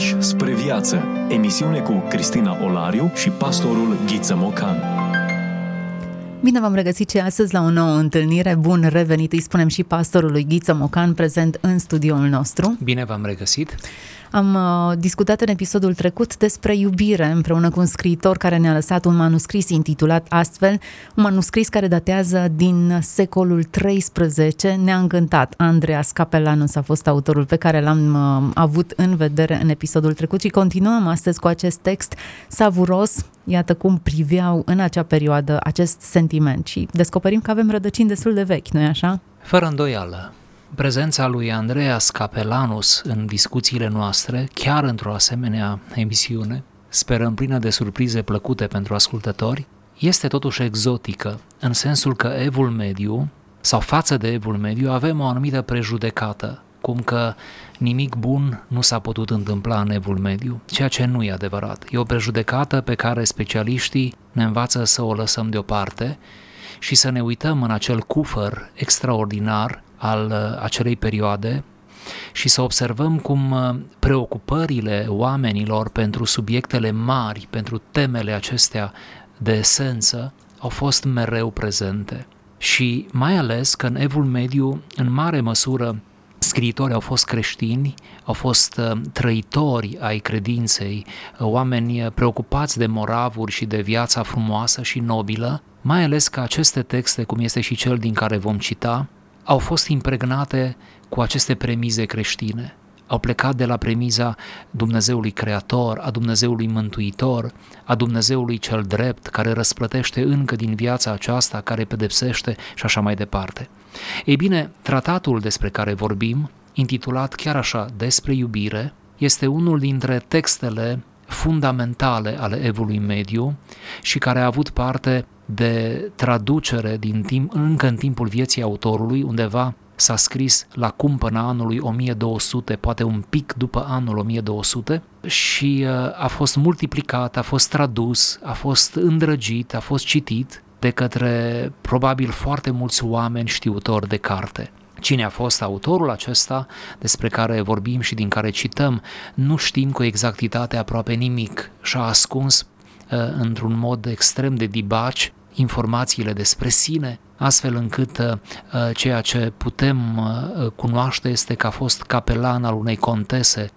Pași spre viață. Emisiune cu Cristina Olariu și pastorul Ghiță Mocan. Bine v-am regăsit și astăzi la o nouă întâlnire. Bun revenit, îi spunem și pastorului Ghiță Mocan, prezent în studioul nostru. Bine v-am regăsit. Am uh, discutat în episodul trecut despre iubire împreună cu un scriitor care ne-a lăsat un manuscris intitulat astfel, un manuscris care datează din secolul XIII. Ne-a încântat. Andreas Capelanus a fost autorul pe care l-am uh, avut în vedere în episodul trecut și continuăm astăzi cu acest text savuros, iată cum priveau în acea perioadă acest sentiment și descoperim că avem rădăcini destul de vechi, nu-i așa? Fără îndoială. Prezența lui Andreas Capelanus în discuțiile noastre, chiar într-o asemenea emisiune, sperăm plină de surprize plăcute pentru ascultători, este totuși exotică, în sensul că evul mediu, sau față de evul mediu, avem o anumită prejudecată, cum că nimic bun nu s-a putut întâmpla în evul mediu, ceea ce nu e adevărat. E o prejudecată pe care specialiștii ne învață să o lăsăm deoparte și să ne uităm în acel cufăr extraordinar al uh, acelei perioade și să observăm cum uh, preocupările oamenilor pentru subiectele mari, pentru temele acestea de esență, au fost mereu prezente. Și mai ales că în Evul Mediu, în mare măsură, scriitori au fost creștini, au fost uh, trăitori ai credinței, oameni preocupați de moravuri și de viața frumoasă și nobilă, mai ales că aceste texte, cum este și cel din care vom cita, au fost impregnate cu aceste premize creștine. Au plecat de la premiza Dumnezeului Creator, a Dumnezeului Mântuitor, a Dumnezeului cel drept, care răsplătește încă din viața aceasta, care pedepsește și așa mai departe. Ei bine, tratatul despre care vorbim, intitulat chiar așa, Despre iubire, este unul dintre textele fundamentale ale evului mediu și care a avut parte de traducere din timp, încă în timpul vieții autorului, undeva s-a scris la cumpăna anului 1200, poate un pic după anul 1200 și uh, a fost multiplicat, a fost tradus, a fost îndrăgit, a fost citit de către probabil foarte mulți oameni știutori de carte. Cine a fost autorul acesta despre care vorbim și din care cităm, nu știm cu exactitate aproape nimic și a ascuns uh, într-un mod extrem de dibaci informațiile despre sine, astfel încât uh, uh, ceea ce putem uh, cunoaște este că a fost capelan al unei contese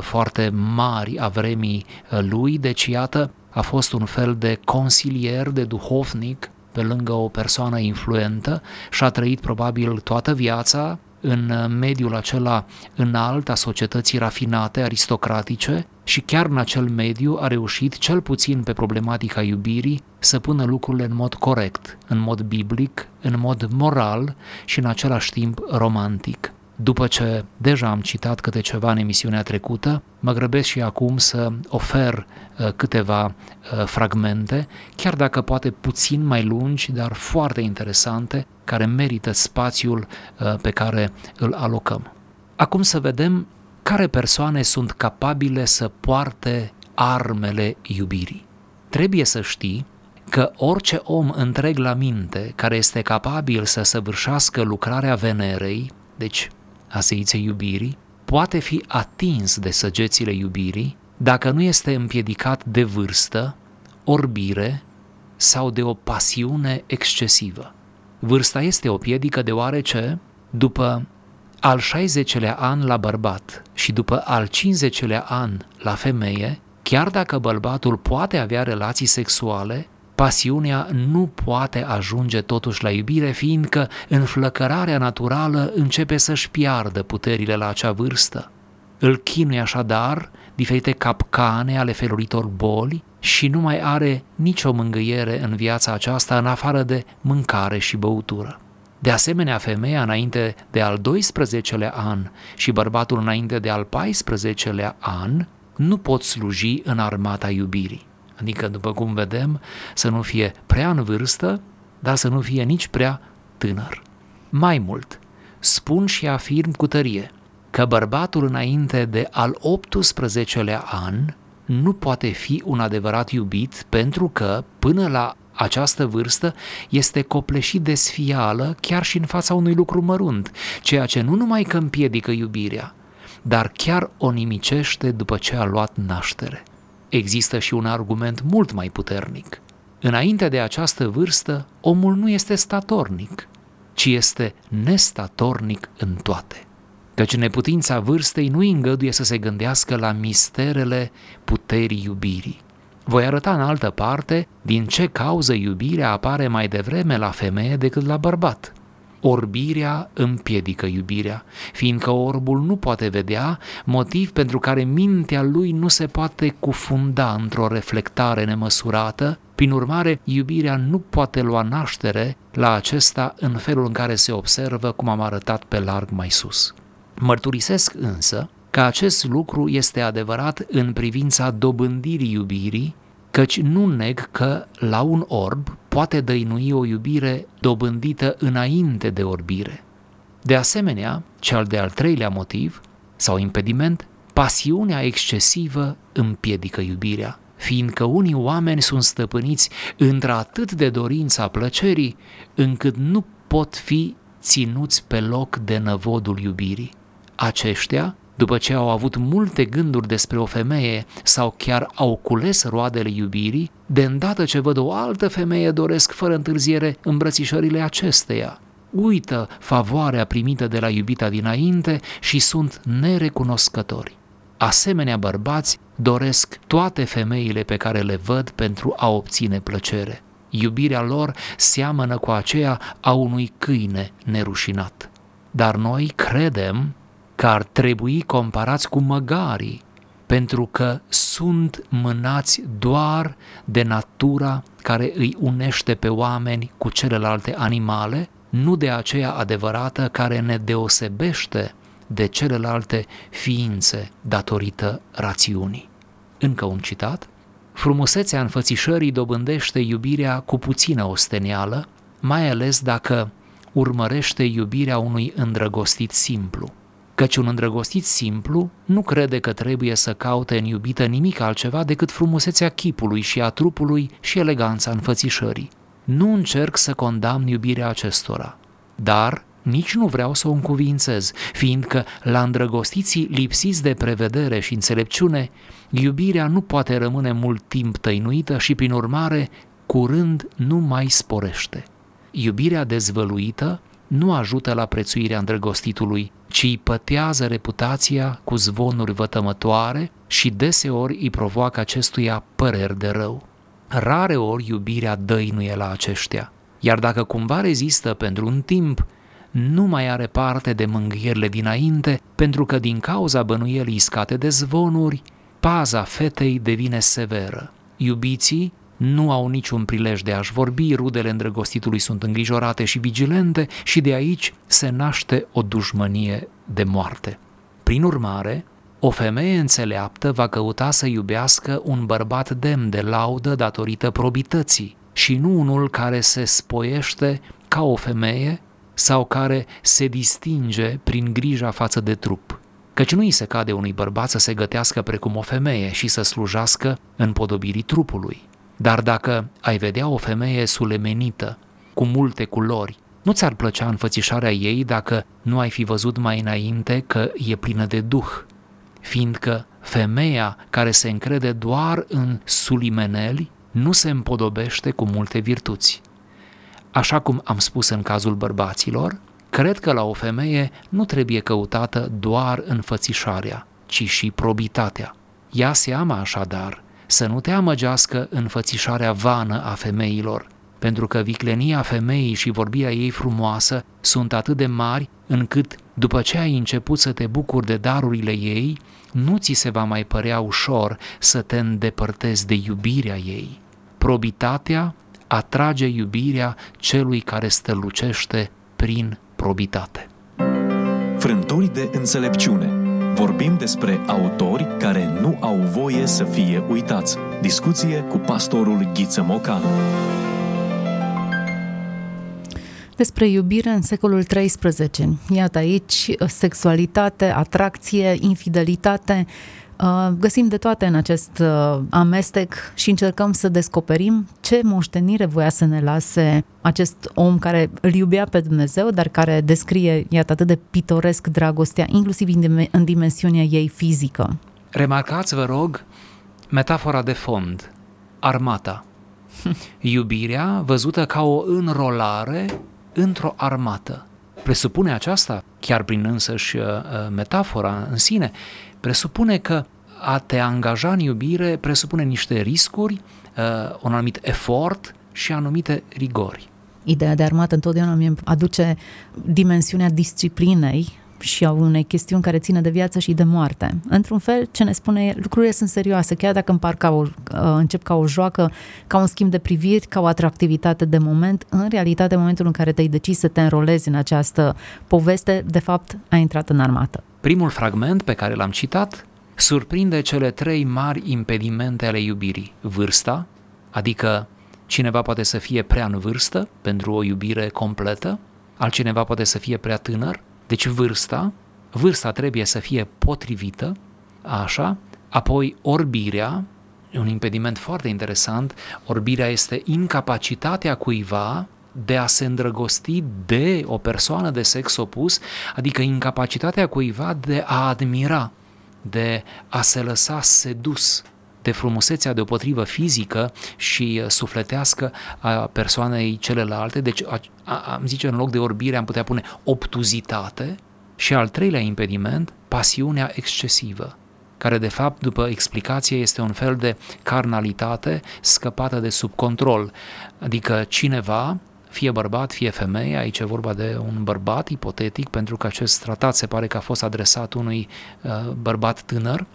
foarte mari a vremii lui, deci iată, a fost un fel de consilier, de duhovnic, pe lângă o persoană influentă și a trăit probabil toată viața în mediul acela înalt a societății rafinate, aristocratice și chiar în acel mediu a reușit, cel puțin pe problematica iubirii, să pună lucrurile în mod corect, în mod biblic, în mod moral și în același timp romantic. După ce deja am citat câte ceva în emisiunea trecută, mă grăbesc și acum să ofer uh, câteva uh, fragmente, chiar dacă poate puțin mai lungi, dar foarte interesante, care merită spațiul uh, pe care îl alocăm. Acum să vedem care persoane sunt capabile să poarte armele iubirii. Trebuie să știi că orice om întreg la minte care este capabil să săvârșească lucrarea Venerei, deci a zeiței iubirii, poate fi atins de săgețile iubirii dacă nu este împiedicat de vârstă, orbire sau de o pasiune excesivă. Vârsta este o piedică deoarece, după al 60-lea an la bărbat și după al 50-lea an la femeie, chiar dacă bărbatul poate avea relații sexuale, pasiunea nu poate ajunge totuși la iubire, fiindcă înflăcărarea naturală începe să-și piardă puterile la acea vârstă. Îl chinuie așadar diferite capcane ale feluritor boli și nu mai are nicio mângâiere în viața aceasta în afară de mâncare și băutură. De asemenea, femeia înainte de al 12-lea an și bărbatul înainte de al 14-lea an nu pot sluji în armata iubirii. Adică, după cum vedem, să nu fie prea în vârstă, dar să nu fie nici prea tânăr. Mai mult, spun și afirm cu tărie că bărbatul înainte de al 18-lea an nu poate fi un adevărat iubit pentru că, până la această vârstă este copleșit de sfială chiar și în fața unui lucru mărunt, ceea ce nu numai că împiedică iubirea, dar chiar o nimicește după ce a luat naștere. Există și un argument mult mai puternic. Înainte de această vârstă, omul nu este statornic, ci este nestatornic în toate. Căci neputința vârstei nu îi îngăduie să se gândească la misterele puterii iubirii. Voi arăta în altă parte din ce cauză iubirea apare mai devreme la femeie decât la bărbat. Orbirea împiedică iubirea, fiindcă orbul nu poate vedea, motiv pentru care mintea lui nu se poate cufunda într-o reflectare nemăsurată, prin urmare, iubirea nu poate lua naștere la acesta în felul în care se observă, cum am arătat pe larg mai sus. Mărturisesc însă că acest lucru este adevărat în privința dobândirii iubirii, căci nu neg că la un orb poate dăinui o iubire dobândită înainte de orbire. De asemenea, cel de-al treilea motiv, sau impediment, pasiunea excesivă împiedică iubirea, fiindcă unii oameni sunt stăpâniți într-atât de dorința plăcerii, încât nu pot fi ținuți pe loc de năvodul iubirii. Aceștia după ce au avut multe gânduri despre o femeie sau chiar au cules roadele iubirii, de îndată ce văd o altă femeie doresc fără întârziere îmbrățișările acesteia. Uită favoarea primită de la iubita dinainte și sunt nerecunoscători. Asemenea bărbați doresc toate femeile pe care le văd pentru a obține plăcere. Iubirea lor seamănă cu aceea a unui câine nerușinat. Dar noi credem că ar trebui comparați cu măgarii, pentru că sunt mânați doar de natura care îi unește pe oameni cu celelalte animale, nu de aceea adevărată care ne deosebește de celelalte ființe datorită rațiunii. Încă un citat. Frumusețea înfățișării dobândește iubirea cu puțină ostenială, mai ales dacă urmărește iubirea unui îndrăgostit simplu căci un îndrăgostit simplu nu crede că trebuie să caute în iubită nimic altceva decât frumusețea chipului și a trupului și eleganța înfățișării. Nu încerc să condamn iubirea acestora, dar nici nu vreau să o încuvințez, fiindcă la îndrăgostiții lipsiți de prevedere și înțelepciune, iubirea nu poate rămâne mult timp tăinuită și, prin urmare, curând nu mai sporește. Iubirea dezvăluită nu ajută la prețuirea îndrăgostitului, ci îi pătează reputația cu zvonuri vătămătoare și deseori îi provoacă acestuia păreri de rău. Rare ori iubirea dăinuie la aceștia, iar dacă cumva rezistă pentru un timp, nu mai are parte de mânghierile dinainte, pentru că din cauza bănuielii scate de zvonuri, paza fetei devine severă. Iubiții nu au niciun prilej de a-și vorbi, rudele îndrăgostitului sunt îngrijorate și vigilente și de aici se naște o dușmănie de moarte. Prin urmare, o femeie înțeleaptă va căuta să iubească un bărbat demn de laudă datorită probității și nu unul care se spoiește ca o femeie sau care se distinge prin grija față de trup. Căci nu îi se cade unui bărbat să se gătească precum o femeie și să slujească în podobirii trupului. Dar dacă ai vedea o femeie sulemenită, cu multe culori, nu ți-ar plăcea înfățișarea ei dacă nu ai fi văzut mai înainte că e plină de duh, fiindcă femeia care se încrede doar în sulimeneli nu se împodobește cu multe virtuți. Așa cum am spus în cazul bărbaților, cred că la o femeie nu trebuie căutată doar înfățișarea, ci și probitatea. Ia seama așadar să nu te amăgească înfățișarea vană a femeilor, pentru că viclenia femeii și vorbirea ei frumoasă sunt atât de mari încât, după ce ai început să te bucuri de darurile ei, nu ți se va mai părea ușor să te îndepărtezi de iubirea ei. Probitatea atrage iubirea celui care stălucește prin probitate. Frânturi de înțelepciune Vorbim despre autori care nu au voie să fie uitați. Discuție cu pastorul Ghiță Mocanu. Despre iubire în secolul XIII. Iată aici sexualitate, atracție, infidelitate, Uh, găsim de toate în acest uh, amestec și încercăm să descoperim ce moștenire voia să ne lase acest om care îl iubea pe Dumnezeu, dar care descrie, iată, atât de pitoresc dragostea, inclusiv în dimensiunea ei fizică. Remarcați, vă rog, metafora de fond, armata. Iubirea văzută ca o înrolare într-o armată. Presupune aceasta, chiar prin însăși uh, metafora în sine, presupune că a te angaja în iubire presupune niște riscuri, uh, un anumit efort și anumite rigori. Ideea de armată întotdeauna mi aduce dimensiunea disciplinei și a unei chestiuni care ține de viață și de moarte. Într-un fel, ce ne spune lucrurile sunt serioase, chiar dacă împar ca o, uh, încep ca o joacă, ca un schimb de priviri, ca o atractivitate de moment, în realitate, în momentul în care te-ai decis să te înrolezi în această poveste, de fapt, ai intrat în armată. Primul fragment pe care l-am citat surprinde cele trei mari impedimente ale iubirii. Vârsta, adică cineva poate să fie prea în vârstă pentru o iubire completă, altcineva poate să fie prea tânăr, deci vârsta, vârsta trebuie să fie potrivită, așa, apoi orbirea, un impediment foarte interesant, orbirea este incapacitatea cuiva de a se îndrăgosti de o persoană de sex opus, adică incapacitatea cuiva de a admira, de a se lăsa sedus de frumusețea deopotrivă fizică și uh, sufletească a persoanei celelalte, deci am zice în loc de orbire am putea pune obtuzitate și al treilea impediment, pasiunea excesivă care de fapt, după explicație, este un fel de carnalitate scăpată de sub control. Adică cineva fie bărbat, fie femeie, aici e vorba de un bărbat ipotetic, pentru că acest tratat se pare că a fost adresat unui uh, bărbat tânăr,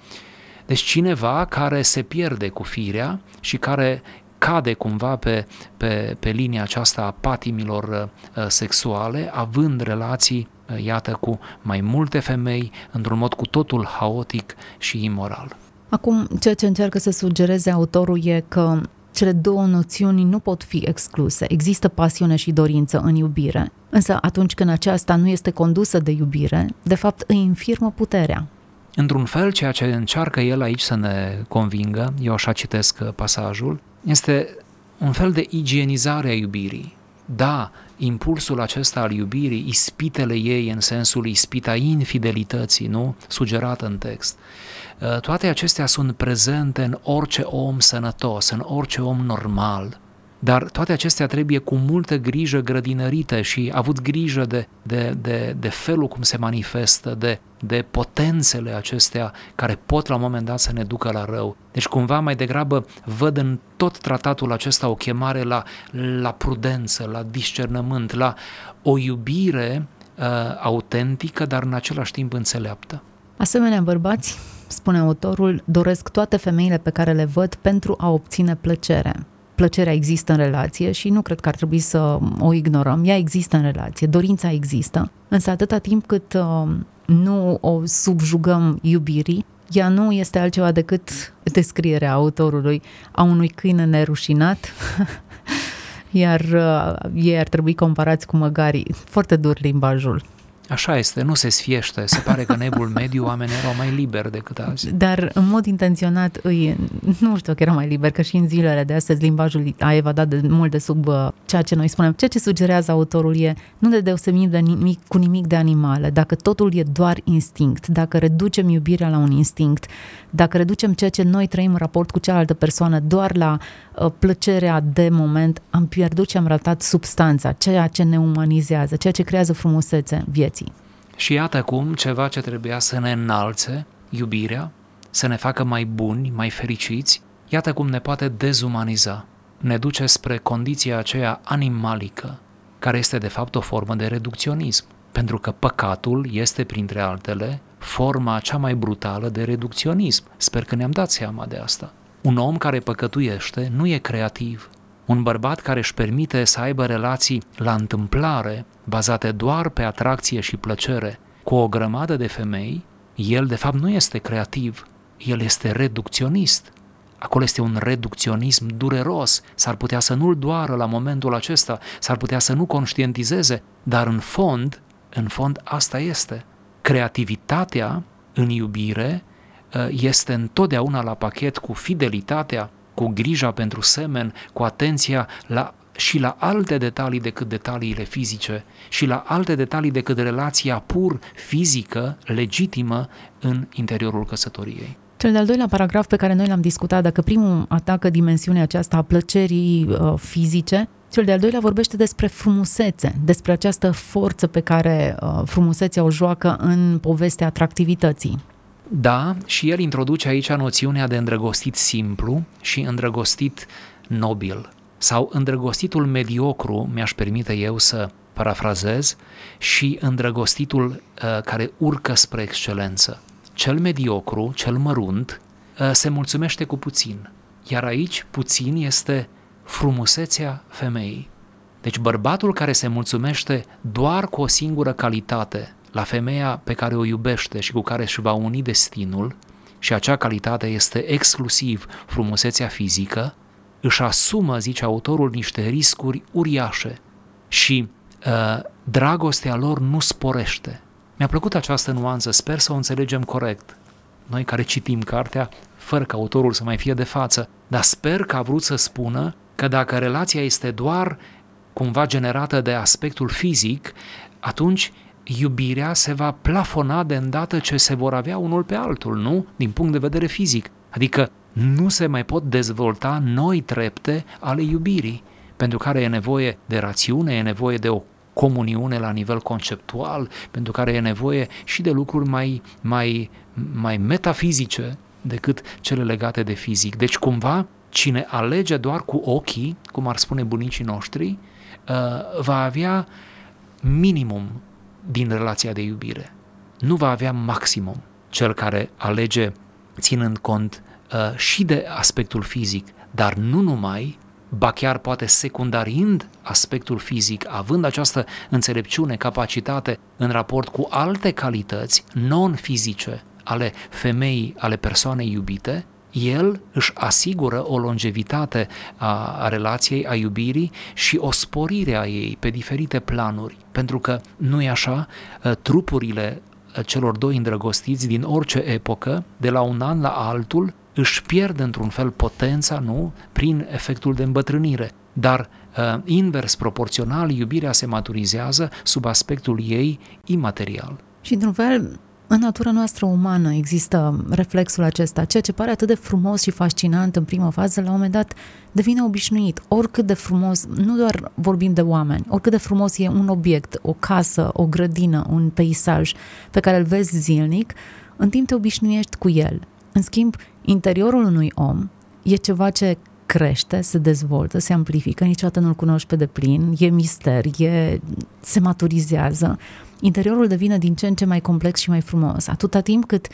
deci cineva care se pierde cu firea și care cade cumva pe, pe, pe linia aceasta a patimilor uh, sexuale, având relații, uh, iată, cu mai multe femei, într-un mod cu totul haotic și imoral. Acum, ceea ce încearcă să sugereze autorul e că cele două noțiuni nu pot fi excluse. Există pasiune și dorință în iubire, însă atunci când aceasta nu este condusă de iubire, de fapt îi infirmă puterea. Într-un fel, ceea ce încearcă el aici să ne convingă, eu așa citesc pasajul, este un fel de igienizare a iubirii. Da, impulsul acesta al iubirii, ispitele ei în sensul ispita infidelității, nu? Sugerat în text. Uh, toate acestea sunt prezente în orice om sănătos, în orice om normal. Dar toate acestea trebuie cu multă grijă grădinărite și avut grijă de, de, de, de felul cum se manifestă, de, de potențele acestea care pot la un moment dat să ne ducă la rău. Deci cumva mai degrabă văd în tot tratatul acesta o chemare la, la prudență, la discernământ, la o iubire uh, autentică, dar în același timp înțeleaptă. Asemenea, bărbați, spune autorul, doresc toate femeile pe care le văd pentru a obține plăcere plăcerea există în relație și nu cred că ar trebui să o ignorăm. Ea există în relație, dorința există, însă atâta timp cât uh, nu o subjugăm iubirii, ea nu este altceva decât descrierea autorului a unui câine nerușinat, iar uh, ei ar trebui comparați cu măgarii. Foarte dur limbajul. Așa este, nu se sfiește. Se pare că nebul mediu oamenii erau mai liberi decât azi. Dar în mod intenționat îi, nu știu că erau mai liberi, că și în zilele de astăzi limbajul a evadat de mult de sub uh, ceea ce noi spunem. Ceea ce sugerează autorul e nu de deosebim de nimic, cu nimic de animale. Dacă totul e doar instinct, dacă reducem iubirea la un instinct, dacă reducem ceea ce noi trăim în raport cu cealaltă persoană doar la uh, plăcerea de moment, am pierdut și am ratat substanța, ceea ce ne umanizează, ceea ce creează frumusețe vieții. Și iată cum ceva ce trebuia să ne înalțe, iubirea, să ne facă mai buni, mai fericiți, iată cum ne poate dezumaniza, ne duce spre condiția aceea animalică, care este de fapt o formă de reducționism, pentru că păcatul este, printre altele, forma cea mai brutală de reducționism. Sper că ne-am dat seama de asta. Un om care păcătuiește nu e creativ. Un bărbat care își permite să aibă relații la întâmplare, bazate doar pe atracție și plăcere, cu o grămadă de femei, el de fapt nu este creativ, el este reducționist. Acolo este un reducționism dureros, s-ar putea să nu-l doară la momentul acesta, s-ar putea să nu conștientizeze, dar în fond, în fond asta este. Creativitatea în iubire uh, este întotdeauna la pachet cu fidelitatea, cu grija pentru semen, cu atenția la și la alte detalii decât detaliile fizice și la alte detalii decât relația pur fizică, legitimă în interiorul căsătoriei. Cel de-al doilea paragraf pe care noi l-am discutat, dacă primul atacă dimensiunea aceasta a plăcerii uh, fizice, cel de-al doilea vorbește despre frumusețe, despre această forță pe care uh, frumusețea o joacă în povestea atractivității. Da, și el introduce aici noțiunea de îndrăgostit simplu și îndrăgostit nobil sau îndrăgostitul mediocru, mi-aș permite eu să parafrazez, și îndrăgostitul uh, care urcă spre excelență. Cel mediocru, cel mărunt, uh, se mulțumește cu puțin, iar aici puțin este frumusețea femeii. Deci bărbatul care se mulțumește doar cu o singură calitate la femeia pe care o iubește și cu care își va uni destinul, și acea calitate este exclusiv frumusețea fizică, își asumă, zice autorul, niște riscuri uriașe și uh, dragostea lor nu sporește. Mi-a plăcut această nuanță, sper să o înțelegem corect. Noi care citim cartea, fără ca autorul să mai fie de față, dar sper că a vrut să spună că dacă relația este doar cumva generată de aspectul fizic, atunci iubirea se va plafona de îndată ce se vor avea unul pe altul, nu? Din punct de vedere fizic. Adică nu se mai pot dezvolta noi trepte ale iubirii, pentru care e nevoie de rațiune, e nevoie de o comuniune la nivel conceptual, pentru care e nevoie și de lucruri mai, mai, mai metafizice decât cele legate de fizic. Deci, cumva, cine alege doar cu ochii, cum ar spune bunicii noștri, uh, va avea minimum din relația de iubire. Nu va avea maximum. Cel care alege ținând cont uh, și de aspectul fizic, dar nu numai, ba chiar poate secundarind aspectul fizic, având această înțelepciune, capacitate în raport cu alte calități non-fizice ale femeii, ale persoanei iubite, el își asigură o longevitate a, a relației, a iubirii și o sporire a ei pe diferite planuri. Pentru că, nu e așa, ă, trupurile ă, celor doi îndrăgostiți din orice epocă, de la un an la altul, își pierd într-un fel potența, nu? Prin efectul de îmbătrânire. Dar uh, invers proporțional, iubirea se maturizează sub aspectul ei imaterial. Și într-un fel, în natura noastră umană există reflexul acesta, ceea ce pare atât de frumos și fascinant în prima fază, la un moment dat devine obișnuit. Oricât de frumos, nu doar vorbim de oameni, oricât de frumos e un obiect, o casă, o grădină, un peisaj pe care îl vezi zilnic, în timp te obișnuiești cu el. În schimb, interiorul unui om e ceva ce crește, se dezvoltă, se amplifică, niciodată nu-l cunoști pe deplin, e mister, e, se maturizează. Interiorul devine din ce în ce mai complex și mai frumos. Atâta timp cât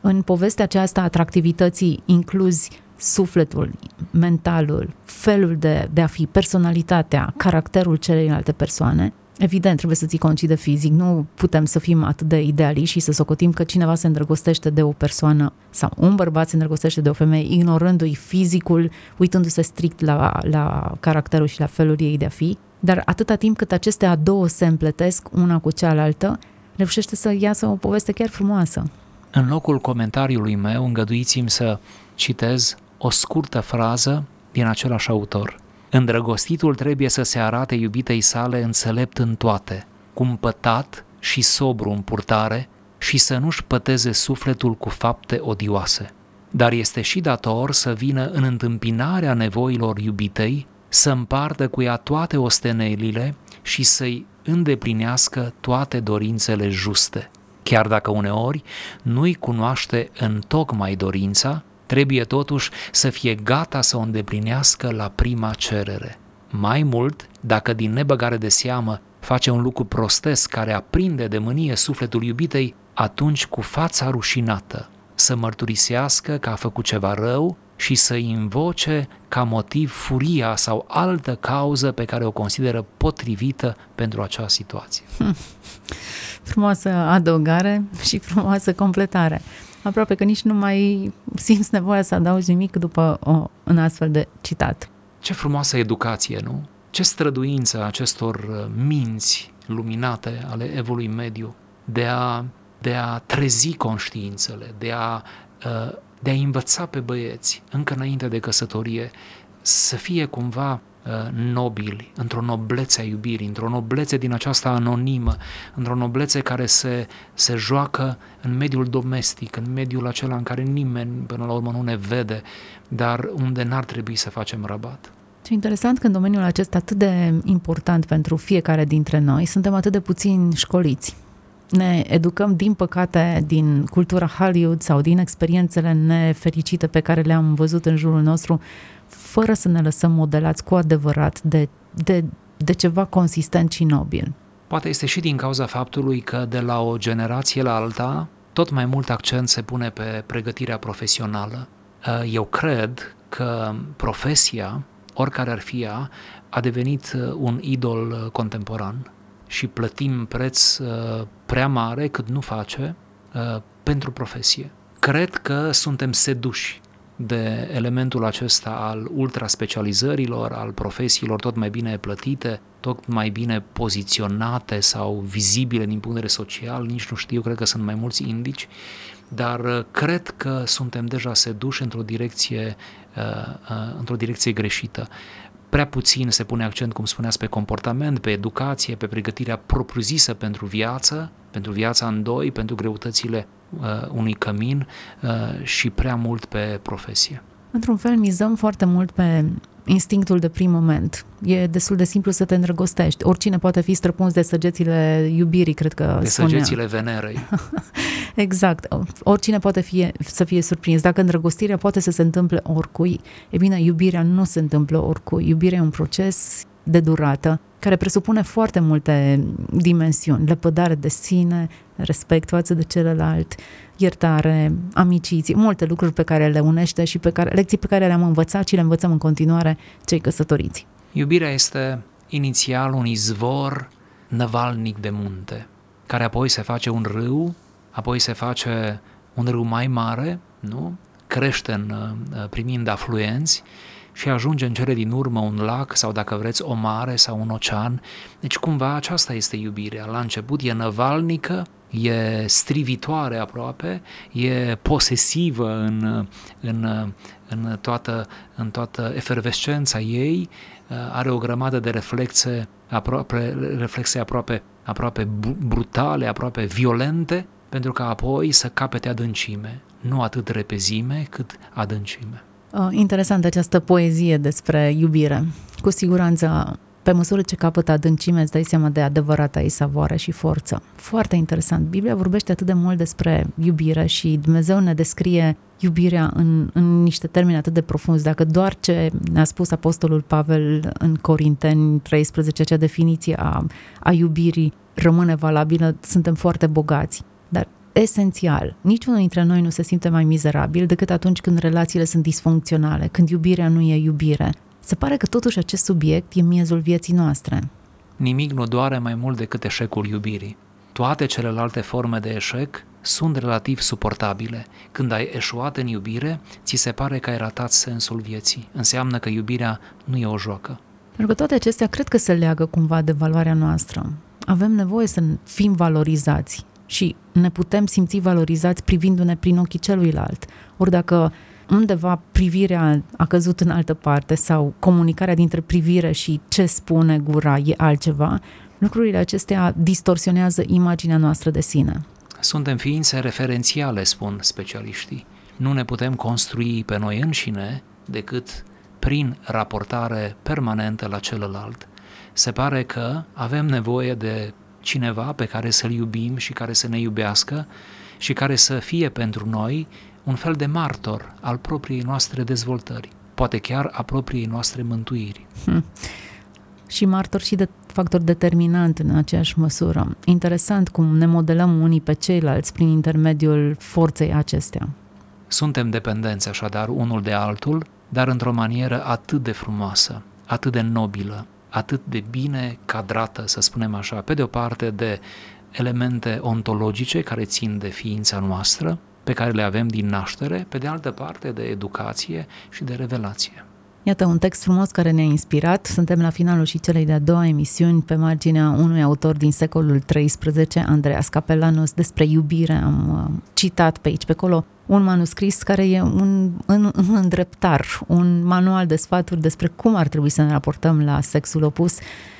în povestea aceasta atractivității incluzi sufletul, mentalul, felul de, de a fi, personalitatea, caracterul celelalte persoane, Evident, trebuie să ții cont de fizic. Nu putem să fim atât de idealiști și să socotim că cineva se îndrăgostește de o persoană sau un bărbat se îndrăgostește de o femeie ignorându-i fizicul, uitându-se strict la, la caracterul și la felul ei de a fi. Dar atâta timp cât acestea două se împletesc una cu cealaltă, reușește să iasă o poveste chiar frumoasă. În locul comentariului meu, îngăduiți-mi să citez o scurtă frază din același autor – Îndrăgostitul trebuie să se arate iubitei sale înțelept în toate, cumpătat și sobru în purtare și să nu-și păteze sufletul cu fapte odioase. Dar este și dator să vină în întâmpinarea nevoilor iubitei, să împartă cu ea toate ostenelile și să-i îndeplinească toate dorințele juste. Chiar dacă uneori nu-i cunoaște în tocmai dorința, trebuie totuși să fie gata să o îndeplinească la prima cerere. Mai mult, dacă din nebăgare de seamă face un lucru prostesc care aprinde de mânie sufletul iubitei, atunci cu fața rușinată să mărturisească că a făcut ceva rău și să invoce ca motiv furia sau altă cauză pe care o consideră potrivită pentru acea situație. Hm. Frumoasă adăugare și frumoasă completare aproape că nici nu mai simți nevoia să adaugi nimic după o, un astfel de citat. Ce frumoasă educație, nu? Ce străduință acestor uh, minți luminate ale evului mediu de a, de a trezi conștiințele, de a uh, de a învăța pe băieți, încă înainte de căsătorie, să fie cumva uh, nobili, într-o noblețe a iubirii, într-o noblețe din aceasta anonimă, într-o noblețe care se, se joacă în mediul domestic, în mediul acela în care nimeni până la urmă nu ne vede, dar unde n-ar trebui să facem rabat. Ce interesant că în domeniul acesta atât de important pentru fiecare dintre noi, suntem atât de puțini școliți. Ne educăm, din păcate, din cultura Hollywood sau din experiențele nefericite pe care le-am văzut în jurul nostru, fără să ne lăsăm modelați cu adevărat de, de, de ceva consistent și nobil. Poate este și din cauza faptului că de la o generație la alta, tot mai mult accent se pune pe pregătirea profesională. Eu cred că profesia oricare ar fi ea, a devenit uh, un idol uh, contemporan și plătim preț uh, prea mare cât nu face pentru profesie. Cred că suntem seduși de elementul acesta al ultraspecializărilor, al profesiilor tot mai bine plătite, tot mai bine poziționate sau vizibile din punct de vedere social, nici nu știu, cred că sunt mai mulți indici, dar cred că suntem deja seduși într-o direcție Uh, uh, într-o direcție greșită. Prea puțin se pune accent, cum spuneați, pe comportament, pe educație, pe pregătirea propriu-zisă pentru viață, pentru viața în doi, pentru greutățile uh, unui cămin uh, și prea mult pe profesie. Într-un fel, mizăm foarte mult pe instinctul de prim moment. E destul de simplu să te îndrăgostești. Oricine poate fi străpuns de săgețile iubirii, cred că De spunea. săgețile Venerei. exact. Oricine poate fi, să fie surprins. Dacă îndrăgostirea poate să se întâmple oricui, e bine, iubirea nu se întâmplă oricui. Iubirea e un proces de durată, care presupune foarte multe dimensiuni, lepădare de sine, respect față de celălalt, iertare, amiciții, multe lucruri pe care le unește și pe care, lecții pe care le-am învățat și le învățăm în continuare cei căsătoriți. Iubirea este inițial un izvor năvalnic de munte, care apoi se face un râu, apoi se face un râu mai mare, nu? crește în, uh, primind afluenți și ajunge în cele din urmă un lac sau dacă vreți o mare sau un ocean. Deci cumva aceasta este iubirea. La început e năvalnică, e strivitoare aproape, e posesivă în, în, în, toată, în toată efervescența ei, are o grămadă de reflexe aproape, reflexe aproape, aproape brutale, aproape violente, pentru că apoi să capete adâncime, nu atât repezime cât adâncime. Uh, interesant această poezie despre iubire. Cu siguranță, pe măsură ce capătă adâncime, îți dai seama de adevărata ei savoare și forță. Foarte interesant. Biblia vorbește atât de mult despre iubire și Dumnezeu ne descrie iubirea în, în niște termeni atât de profunzi. Dacă doar ce ne-a spus Apostolul Pavel în Corinteni 13, acea definiție a, a iubirii rămâne valabilă, suntem foarte bogați. Dar esențial. Niciunul dintre noi nu se simte mai mizerabil decât atunci când relațiile sunt disfuncționale, când iubirea nu e iubire. Se pare că totuși acest subiect e miezul vieții noastre. Nimic nu doare mai mult decât eșecul iubirii. Toate celelalte forme de eșec sunt relativ suportabile. Când ai eșuat în iubire, ți se pare că ai ratat sensul vieții. Înseamnă că iubirea nu e o joacă. Pentru că toate acestea cred că se leagă cumva de valoarea noastră. Avem nevoie să fim valorizați și ne putem simți valorizați privindu-ne prin ochii celuilalt. Ori dacă undeva privirea a căzut în altă parte sau comunicarea dintre privire și ce spune gura e altceva, lucrurile acestea distorsionează imaginea noastră de sine. Suntem ființe referențiale, spun specialiștii. Nu ne putem construi pe noi înșine decât prin raportare permanentă la celălalt. Se pare că avem nevoie de cineva pe care să-l iubim și care să ne iubească și care să fie pentru noi un fel de martor al propriei noastre dezvoltări, poate chiar a propriei noastre mântuiri. Hmm. Și martor și de factor determinant în aceeași măsură. Interesant cum ne modelăm unii pe ceilalți prin intermediul forței acestea. Suntem dependenți așadar unul de altul, dar într-o manieră atât de frumoasă, atât de nobilă, atât de bine cadrată, să spunem așa, pe de o parte de elemente ontologice care țin de ființa noastră, pe care le avem din naștere, pe de altă parte de educație și de revelație. Iată un text frumos care ne-a inspirat. Suntem la finalul și celei de-a doua emisiuni pe marginea unui autor din secolul XIII, Andreas Capelanos, despre iubire. Am uh, citat pe aici, pe acolo un manuscris care e un, un, un îndreptar, un manual de sfaturi despre cum ar trebui să ne raportăm la sexul opus. uh,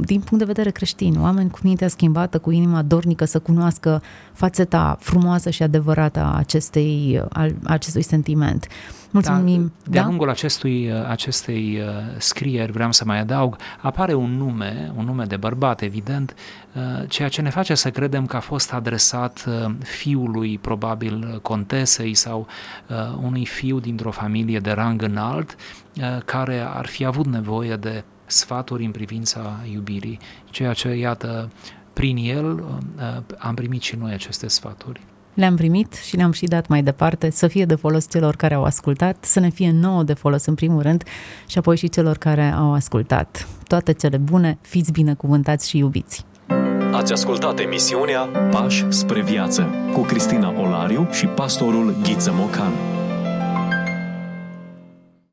din punct de vedere creștin, oameni cu mintea schimbată, cu inima dornică să cunoască fațeta frumoasă și adevărată a acestei, a acestui sentiment. Mulțumim. Da, de-a da? lungul acestui, acestei uh, scrieri, vreau să mai adaug, apare un nume, un nume de bărbat, evident, uh, ceea ce ne face să credem că a fost adresat uh, fiului, probabil, contesei sau unui fiu dintr-o familie de rang înalt, care ar fi avut nevoie de sfaturi în privința iubirii, ceea ce, iată, prin el am primit și noi aceste sfaturi le-am primit și le-am și dat mai departe, să fie de folos celor care au ascultat, să ne fie nouă de folos în primul rând și apoi și celor care au ascultat. Toate cele bune, fiți binecuvântați și iubiți! Ați ascultat emisiunea Pași spre viață cu Cristina Olariu și pastorul Ghiță Mocan.